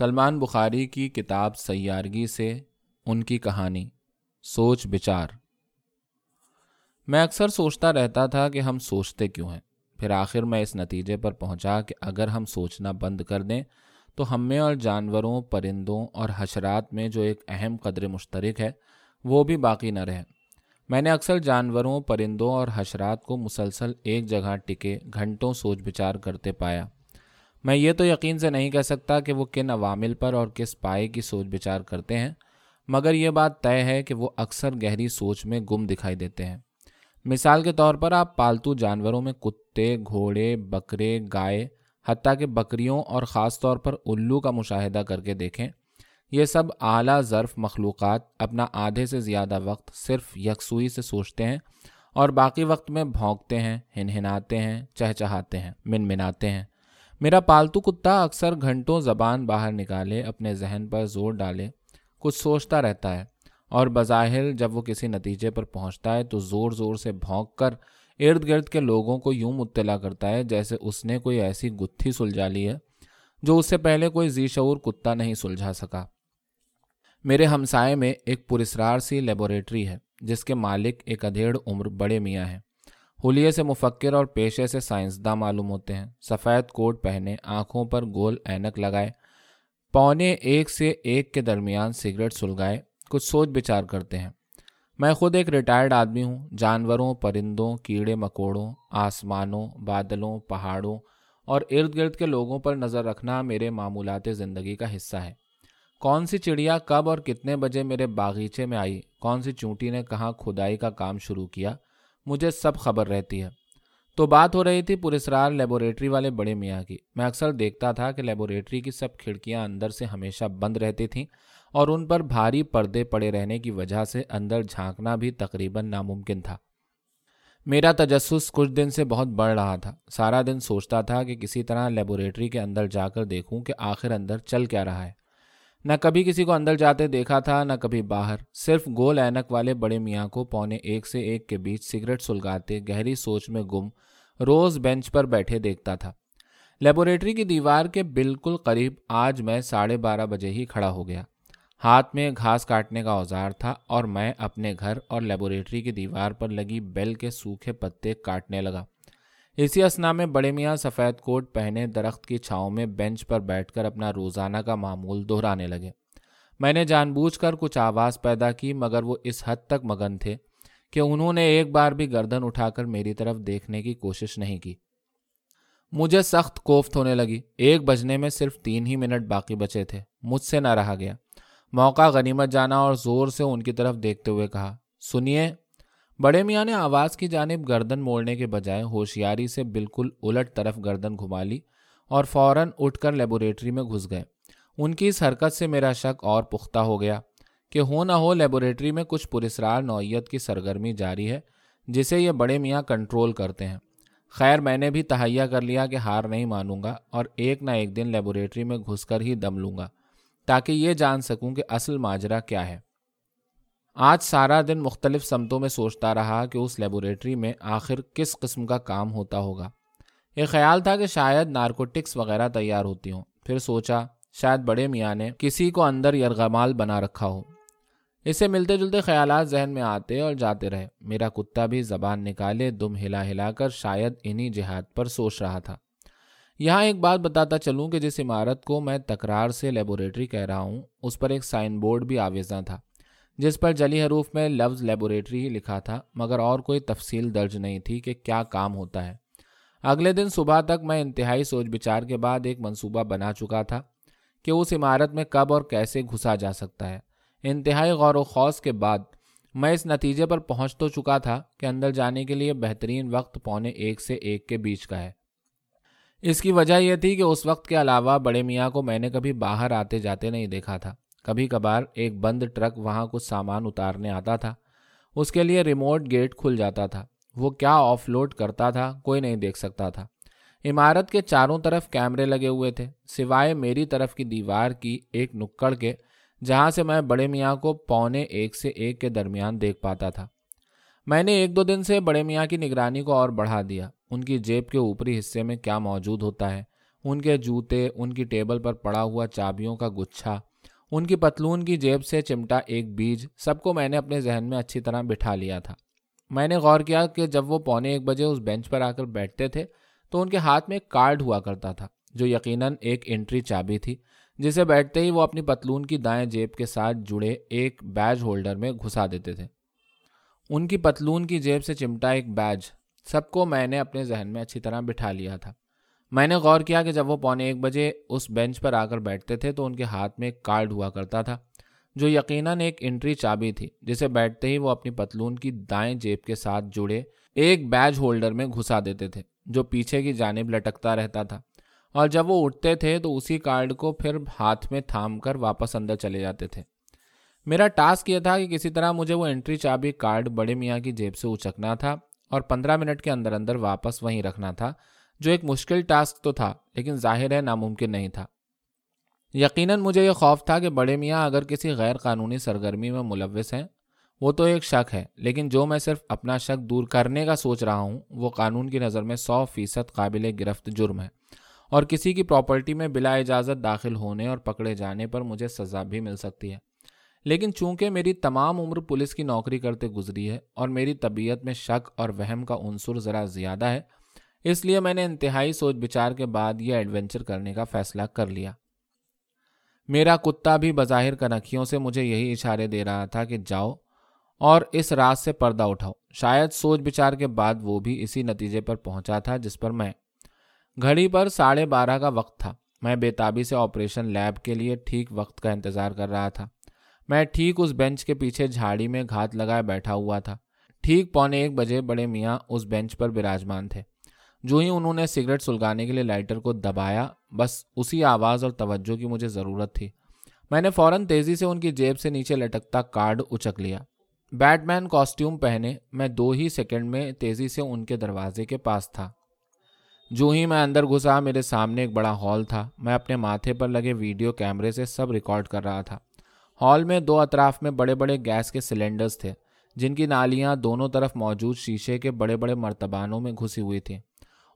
سلمان بخاری کی کتاب سیارگی سے ان کی کہانی، سوچ بچار۔ میں اکثر سوچتا رہتا تھا کہ ہم سوچتے کیوں ہیں۔ پھر آخر میں اس نتیجے پر پہنچا کہ اگر ہم سوچنا بند کر دیں تو ہم میں اور جانوروں، پرندوں اور حشرات میں جو ایک اہم قدر مشترک ہے، وہ بھی باقی نہ رہے۔ میں نے اکثر جانوروں، پرندوں اور حشرات کو مسلسل ایک جگہ ٹکے، گھنٹوں سوچ بچار کرتے پایا۔ میں یہ تو یقین سے نہیں کہہ سکتا کہ وہ کن عوامل پر اور کس پائے کی سوچ بچار کرتے ہیں، مگر یہ بات طے ہے کہ وہ اکثر گہری سوچ میں گم دکھائی دیتے ہیں۔ مثال کے طور پر آپ پالتو جانوروں میں کتے، گھوڑے، بکرے، گائے، حتیٰ کہ بکریوں اور خاص طور پر الو کا مشاہدہ کر کے دیکھیں، یہ سب اعلیٰ ظرف مخلوقات اپنا آدھے سے زیادہ وقت صرف یکسوئی سے سوچتے ہیں اور باقی وقت میں بھونکتے ہیں، ہنہناتے ہیں، چہچہاتے ہیں من مناتے ہیں۔ میرا پالتو کتا اکثر گھنٹوں زبان باہر نکالے، اپنے ذہن پر زور ڈالے، کچھ سوچتا رہتا ہے۔ اور بظاہر جب وہ کسی نتیجے پر پہنچتا ہے تو زور زور سے بھونک کر ارد گرد کے لوگوں کو یوں مطلع کرتا ہے جیسے اس نے کوئی ایسی گتھی سلجھا لی ہے جو اس سے پہلے کوئی زی شعور کتا نہیں سلجھا سکا۔ میرے ہمسائے میں ایک پرسرار سی لیبوریٹری ہے، جس کے مالک ایک ادھیڑ عمر بڑے میاں ہیں۔ ہولیے سے مفکر اور پیشے سے سائنسداں معلوم ہوتے ہیں۔ سفید کوٹ پہنے، آنکھوں پر گول اینک لگائے، پونے ایک سے ایک کے درمیان سگریٹ سلگائے، کچھ سوچ بچار کرتے ہیں۔ میں خود ایک ریٹائرڈ آدمی ہوں۔ جانوروں، پرندوں، کیڑے، مکوڑوں، آسمانوں، بادلوں، پہاڑوں اور ارد گرد کے لوگوں پر نظر رکھنا میرے معمولات زندگی کا حصہ ہے۔ کون سی چڑیا کب اور کتنے بجے میرے باغیچے میں آئی؟ کون سی چونٹی نے کہاں کھدائی کا کام شروع کیا؟ مجھے سب خبر رہتی ہے۔ تو بات ہو رہی تھی پرسرار لیبوریٹری والے بڑے میاں کی۔ میں اکثر دیکھتا تھا کہ لیبوریٹری کی سب کھڑکیاں اندر سے ہمیشہ بند رہتی تھیں اور ان پر بھاری پردے پڑے رہنے کی وجہ سے اندر جھانکنا بھی تقریباً ناممکن تھا۔ میرا تجسس کچھ دن سے بہت بڑھ رہا تھا۔ سارا دن سوچتا تھا کہ کسی طرح لیبوریٹری کے اندر جا کر دیکھوں کہ آخر اندر چل کیا رہا ہے۔ نہ کبھی کسی کو اندر جاتے دیکھا تھا، نہ کبھی باہر۔ صرف گول اینک والے بڑے میاں کو پونے ایک سے ایک کے بیچ سگریٹ سلگاتے، گہری سوچ میں گم، روز بینچ پر بیٹھے دیکھتا تھا۔ لیبوریٹری کی دیوار کے بالکل قریب آج میں ساڑھے بارہ بجے ہی کھڑا ہو گیا۔ ہاتھ میں گھاس کاٹنے کا اوزار تھا اور میں اپنے گھر اور لیبوریٹری کی دیوار پر لگی بیل کے سوکھے پتے کاٹنے لگا۔ اسی اسنا میں بڑے میاں سفید کوٹ پہنے درخت کی چھاؤں میں بینچ پر بیٹھ کر اپنا روزانہ کا معمول دہرانے لگے۔ میں نے جان بوجھ کر کچھ آواز پیدا کی، مگر وہ اس حد تک مگن تھے کہ انہوں نے ایک بار بھی گردن اٹھا کر میری طرف دیکھنے کی کوشش نہیں کی۔ مجھے سخت کوفت ہونے لگی۔ ایک بجنے میں صرف تین ہی منٹ باقی بچے تھے۔ مجھ سے نہ رہا گیا۔ موقع غنیمت جانا اور زور سے ان کی طرف دیکھتے ہوئے کہا، سنیے بڑے میاں نے آواز کی جانب گردن موڑنے کے بجائے ہوشیاری سے بالکل الٹ طرف گردن گھما لی اور فوراً اٹھ کر لیبوریٹری میں گھس گئے۔ ان کی اس حرکت سے میرا شک اور پختہ ہو گیا کہ ہو نہ ہو لیبوریٹری میں کچھ پرسرار نوعیت کی سرگرمی جاری ہے جسے یہ بڑے میاں کنٹرول کرتے ہیں۔ خیر، میں نے بھی تہیا کر لیا کہ ہار نہیں مانوں گا اور ایک نہ ایک دن لیبوریٹری میں گھس کر ہی دم لوں گا تاکہ یہ جان سکوں کہ اصل ماجرا کیا ہے۔ آج سارا دن مختلف سمتوں میں سوچتا رہا کہ اس لیبوریٹری میں آخر کس قسم کا کام ہوتا ہوگا۔ یہ خیال تھا کہ شاید نارکوٹکس وغیرہ تیار ہوتی ہوں۔ پھر سوچا، شاید بڑے میاں نے کسی کو اندر یرغمال بنا رکھا ہو۔ اسے ملتے جلتے خیالات ذہن میں آتے اور جاتے رہے۔ میرا کتا بھی زبان نکالے دم ہلا ہلا کر شاید انہی جہاد پر سوچ رہا تھا۔ یہاں ایک بات بتاتا چلوں کہ جس عمارت کو میں تکرار سے لیبوریٹری کہہ رہا ہوں، اس پر ایک سائن بورڈ بھی آویزاں تھا۔ جس پر جلی حروف میں لفظ لیبوریٹری ہی لکھا تھا، مگر اور کوئی تفصیل درج نہیں تھی کہ کیا کام ہوتا ہے۔ اگلے دن صبح تک میں انتہائی سوچ بچار کے بعد ایک منصوبہ بنا چکا تھا کہ اس عمارت میں کب اور کیسے گھسا جا سکتا ہے۔ انتہائی غور و خوص کے بعد میں اس نتیجے پر پہنچ تو چکا تھا کہ اندر جانے کے لیے بہترین وقت پونے ایک سے ایک کے بیچ کا ہے۔ اس کی وجہ یہ تھی کہ اس وقت کے علاوہ بڑے میاں کو میں نے کبھی باہر آتے جاتے نہیں دیکھا تھا۔ کبھی کبھار ایک بند ٹرک وہاں کچھ سامان اتارنے آتا تھا۔ اس کے لیے ریموٹ گیٹ کھل جاتا تھا۔ وہ کیا آف لوڈ کرتا تھا کوئی نہیں دیکھ سکتا تھا۔ عمارت کے چاروں طرف کیمرے لگے ہوئے تھے۔ سوائے میری طرف کی دیوار کی ایک نکڑ کے، جہاں سے میں بڑے میاں کو پونے ایک سے ایک کے درمیان دیکھ پاتا تھا۔ میں نے ایک دو دن سے بڑے میاں کی نگرانی کو اور بڑھا دیا۔ ان کی جیب کے اوپری حصے میں کیا موجود ہوتا ہے؟ ان کے جوتے، ان کی ٹیبل پر پڑا ہوا چابیوں کا گچھا ان کی پتلون کی جیب سے چمٹا ایک بیج سب کو میں نے اپنے ذہن میں اچھی طرح بٹھا لیا تھا۔ میں نے غور کیا کہ جب وہ پونے ایک بجے اس بینچ پر آ کر بیٹھتے تھے تو ان کے ہاتھ میں ایک کارڈ ہوا کرتا تھا جو یقیناً ایک انٹری چابی تھی، جسے بیٹھتے ہی وہ اپنی پتلون کی دائیں جیب کے ساتھ جڑے ایک بیج ہولڈر میں گھسا دیتے تھے۔ ان کی پتلون کی جیب سے چمٹا ایک بیج سب کو میں نے اپنے ذہن میں اچھی طرح بٹھا لیا تھا۔ میں نے غور کیا کہ جب وہ پونے ایک بجے اس بینچ پر آ کر بیٹھتے تھے تو ان کے ہاتھ میں ایک کارڈ ہوا کرتا تھا، جو یقیناً ایک انٹری چابی تھی، جسے بیٹھتے ہی وہ اپنی پتلون کی دائیں جیب کے ساتھ جڑے ایک بیج ہولڈر میں گھسا دیتے تھے، جو پیچھے کی جانب لٹکتا رہتا تھا۔ اور جب وہ اٹھتے تھے تو اسی کارڈ کو پھر ہاتھ میں تھام کر واپس اندر چلے جاتے تھے۔ میرا ٹاسک یہ تھا کہ کسی طرح مجھے وہ انٹری چابی کارڈ بڑے میاں کی جیب سے اچکنا تھا اور پندرہ منٹ کے اندر اندر واپس وہیں رکھنا تھا۔ جو ایک مشکل ٹاسک تو تھا، لیکن ظاہر ہے ناممکن نہیں تھا۔ یقیناً مجھے یہ خوف تھا کہ بڑے میاں اگر کسی غیر قانونی سرگرمی میں ملوث ہیں، وہ تو ایک شک ہے، لیکن جو میں صرف اپنا شک دور کرنے کا سوچ رہا ہوں، وہ قانون کی نظر میں سو فیصد قابل گرفت جرم ہے۔ اور کسی کی پراپرٹی میں بلا اجازت داخل ہونے اور پکڑے جانے پر مجھے سزا بھی مل سکتی ہے۔ لیکن چونکہ میری تمام عمر پولیس کی نوکری کرتے گزری ہے اور میری طبیعت میں شک اور وہم کا عنصر ذرا زیادہ ہے اس لیے میں نے انتہائی سوچ بچار کے بعد یہ ایڈونچر کرنے کا فیصلہ کر لیا۔ میرا کتا بھی بظاہر کنکھیوں سے مجھے یہی اشارے دے رہا تھا کہ جاؤ اور اس رات سے پردہ اٹھاؤ۔ شاید سوچ بچار کے بعد وہ بھی اسی نتیجے پر پہنچا تھا جس پر میں۔ گھڑی پر ساڑھے بارہ کا وقت تھا۔ میں بےتابی سے آپریشن لیب کے لیے ٹھیک وقت کا انتظار کر رہا تھا۔ میں ٹھیک اس بینچ کے پیچھے جھاڑی میں گھات لگائے بیٹھا ہوا تھا۔ ٹھیک پونے ایک بجے بڑے میاں اس بینچ پر براجمان تھے۔ جو ہی انہوں نے سگریٹ سلگانے کے لیے لائٹر کو دبایا، بس اسی آواز اور توجہ کی مجھے ضرورت تھی۔ میں نے فوراً تیزی سے ان کی جیب سے نیچے لٹکتا کارڈ اچک لیا۔ بیٹ مین کاسٹیوم پہنے میں دو ہی سیکنڈ میں تیزی سے ان کے دروازے کے پاس تھا۔ جو ہی میں اندر گھسا، میرے سامنے ایک بڑا ہال تھا۔ میں اپنے ماتھے پر لگے ویڈیو کیمرے سے سب ریکارڈ کر رہا تھا۔ ہال میں دو اطراف میں بڑے بڑے گیس کے سلنڈرز تھے، جن کی نالیاں دونوں طرف موجود شیشے کے بڑے بڑے مرتبانوں میں گھسی ہوئی تھیں۔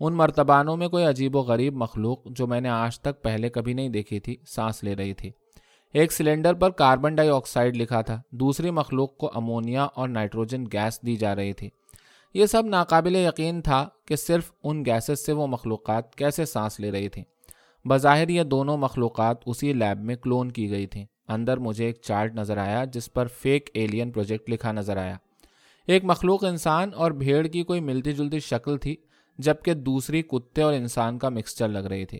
ان مرتبانوں میں کوئی عجیب و غریب مخلوق جو میں نے آج تک پہلے کبھی نہیں دیکھی تھی، سانس لے رہی تھی۔ ایک سلنڈر پر کاربن ڈائی آکسائڈ لکھا تھا۔ دوسری مخلوق کو امونیا اور نائٹروجن گیس دی جا رہی تھی۔ یہ سب ناقابل یقین تھا کہ صرف ان گیسز سے وہ مخلوقات کیسے سانس لے رہی تھیں۔ بظاہر یہ دونوں مخلوقات اسی لیب میں کلون کی گئی تھیں۔ اندر مجھے ایک چارٹ نظر آیا جس پر فیک ایلین پروجیکٹ لکھا نظر آیا۔ ایک مخلوق انسان اور بھیڑ کی کوئی ملتی جلتی شکل تھی جبکہ دوسری کتے اور انسان کا مکسچر لگ رہی تھی۔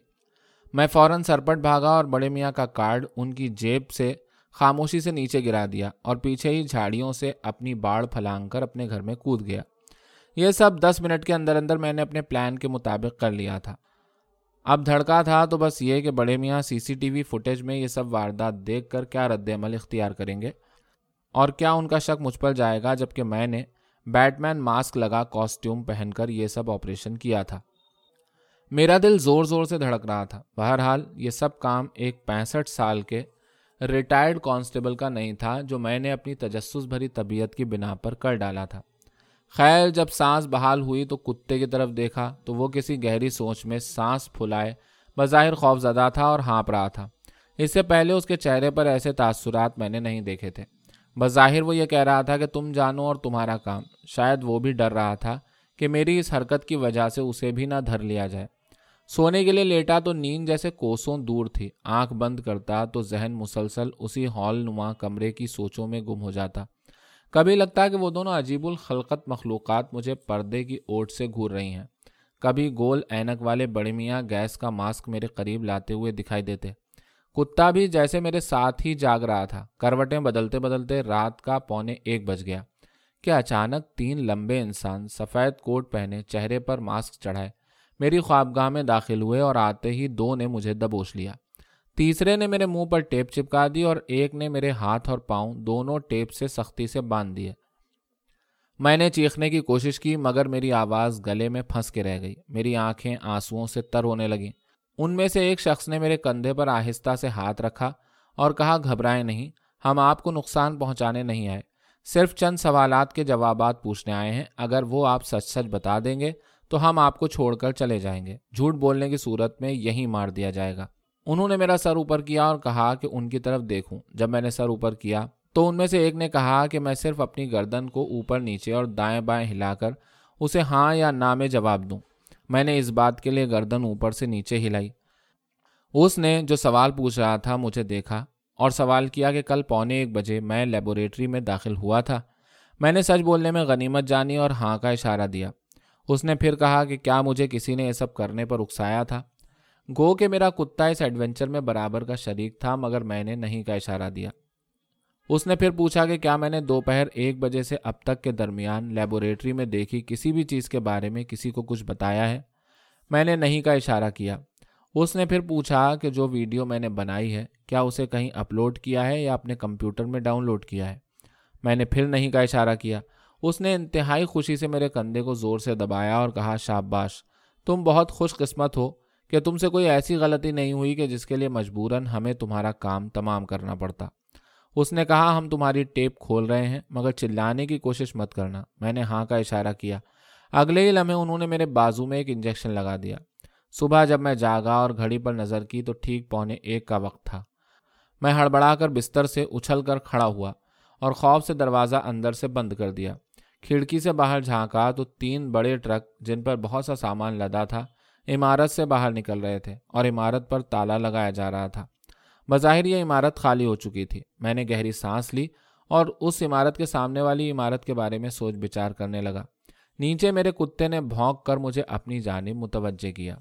میں فوراً سرپٹ بھاگا اور بڑے میاں کا کارڈ ان کی جیب سے خاموشی سے نیچے گرا دیا اور پیچھے ہی جھاڑیوں سے اپنی باڑ پھلانگ کر اپنے گھر میں کود گیا۔ یہ سب دس منٹ کے اندر اندر میں نے اپنے پلان کے مطابق کر لیا تھا۔ اب دھڑکا تھا تو بس یہ کہ بڑے میاں سی سی ٹی وی فوٹیج میں یہ سب واردات دیکھ کر کیا رد عمل اختیار کریں گے اور کیا ان کا شک مجھ پر جائے گا جبکہ میں نے بیٹ مین ماسک لگا کاسٹیوم پہن کر یہ سب آپریشن کیا تھا۔ میرا دل زور زور سے دھڑک رہا تھا۔ بہرحال یہ سب کام ایک پینسٹھ سال کے ریٹائرڈ کانسٹیبل کا نہیں تھا جو میں نے اپنی تجسس بھری طبیعت کی بنا پر کر ڈالا تھا۔ خیر، جب سانس بحال ہوئی تو کتے کی طرف دیکھا تو وہ کسی گہری سوچ میں سانس پھلائے بظاہر خوف زدہ تھا اور ہانپ رہا تھا۔ اس سے پہلے اس کے چہرے پر ایسے تاثرات میں نے نہیں دیکھے تھے۔ بظاہر وہ یہ کہہ رہا تھا کہ تم جانو اور تمہارا کام۔ شاید وہ بھی ڈر رہا تھا کہ میری اس حرکت کی وجہ سے اسے بھی نہ دھر لیا جائے۔ سونے کے لیے لیٹا تو نیند جیسے کوسوں دور تھی۔ آنکھ بند کرتا تو ذہن مسلسل اسی ہال نما کمرے کی سوچوں میں گم ہو جاتا۔ کبھی لگتا کہ وہ دونوں عجیب الخلقت مخلوقات مجھے پردے کی اوٹ سے گھور رہی ہیں۔ کبھی گول اینک والے بڑے میاں گیس کا ماسک میرے قریب لاتے ہوئے دکھائی دیتے۔ کتا بھی جیسے میرے ساتھ ہی جاگ رہا تھا۔ کروٹیں بدلتے بدلتے رات کا پونے ایک بج گیا کہ اچانک تین لمبے انسان سفید کوٹ پہنے چہرے پر ماسک چڑھائے، میری خوابگاہ میں داخل ہوئے اور آتے ہی دو نے مجھے دبوچ لیا۔ تیسرے نے میرے منہ پر ٹیپ چپکا دی اور ایک نے میرے ہاتھ اور پاؤں دونوں ٹیپ سے سختی سے باندھ دیے۔ میں نے چیخنے کی کوشش کی مگر میری آواز گلے میں پھنس کے رہ گئی، میری آنکھیں آنسوؤں سے تر ہونے لگیں۔ ان میں سے ایک شخص نے میرے کندھے پر آہستہ سے ہاتھ رکھا اور کہا، گھبرائیں نہیں، ہم آپ کو نقصان پہنچانے نہیں آئے۔ صرف چند سوالات کے جوابات پوچھنے آئے ہیں۔ اگر وہ آپ سچ سچ بتا دیں گے تو ہم آپ کو چھوڑ کر چلے جائیں گے۔ جھوٹ بولنے کی صورت میں یہی مار دیا جائے گا۔ انہوں نے میرا سر اوپر کیا اور کہا کہ ان کی طرف دیکھوں۔ جب میں نے سر اوپر کیا تو ان میں سے ایک نے کہا کہ میں صرف اپنی گردن کو اوپر نیچے اور دائیں بائیں ہلا کر اسے ہاں یا نہ میں جواب دوں۔ میں نے اس بات کے لیے گردن اوپر سے نیچے ہلائی۔ اس نے جو سوال پوچھ رہا تھا مجھے دیکھا اور سوال کیا کہ کل پونے ایک بجے میں لیبوریٹری میں داخل ہوا تھا۔ میں نے سچ بولنے میں غنیمت جانی اور ہاں کا اشارہ دیا۔ اس نے پھر کہا کہ کیا مجھے کسی نے یہ سب کرنے پر اکسایا تھا؟ گو کہ میرا کتا اس ایڈونچر میں برابر کا شریک تھا مگر میں نے نہیں کا اشارہ دیا۔ اس نے پھر پوچھا کہ کیا میں نے دوپہر ایک بجے سے اب تک کے درمیان لیبوریٹری میں دیکھی کسی بھی چیز کے بارے میں کسی کو کچھ بتایا ہے؟ میں نے نہیں کا اشارہ کیا۔ اس نے پھر پوچھا کہ جو ویڈیو میں نے بنائی ہے، کیا اسے کہیں اپلوڈ کیا ہے یا اپنے کمپیوٹر میں ڈاؤن لوڈ کیا ہے؟ میں نے پھر نہیں کا اشارہ کیا۔ اس نے انتہائی خوشی سے میرے کندھے کو زور سے دبایا اور کہا، شاباش، تم بہت خوش قسمت ہو کہ تم سے کوئی ایسی غلطی نہیں ہوئی کہ جس کے لیے مجبوراً ہمیں تمہارا کام تمام کرنا پڑتا۔ اس نے کہا، ہم تمہاری ٹیپ کھول رہے ہیں، مگر چلانے کی کوشش مت کرنا۔ میں نے ہاں کا اشارہ کیا۔ اگلے ہی لمحے انہوں نے میرے بازو میں ایک انجیکشن لگا دیا۔ صبح جب میں جاگا اور گھڑی پر نظر کی تو ٹھیک پونے ایک کا وقت تھا۔ میں ہڑبڑا کر بستر سے اچھل کر کھڑا ہوا اور خوف سے دروازہ اندر سے بند کر دیا۔ کھڑکی سے باہر جھانکا تو تین بڑے ٹرک جن پر بہت سا سامان لدا تھا، عمارت سے باہر نکل رہے تھے اور عمارت پر تالا لگایا جا رہا تھا۔ بظاہر یہ عمارت خالی ہو چکی تھی۔ میں نے گہری سانس لی اور اس عمارت کے سامنے والی عمارت کے بارے میں سوچ بچار کرنے لگا۔ نیچے میرے کتے نے بھونک کر مجھے اپنی جانب متوجہ کیا۔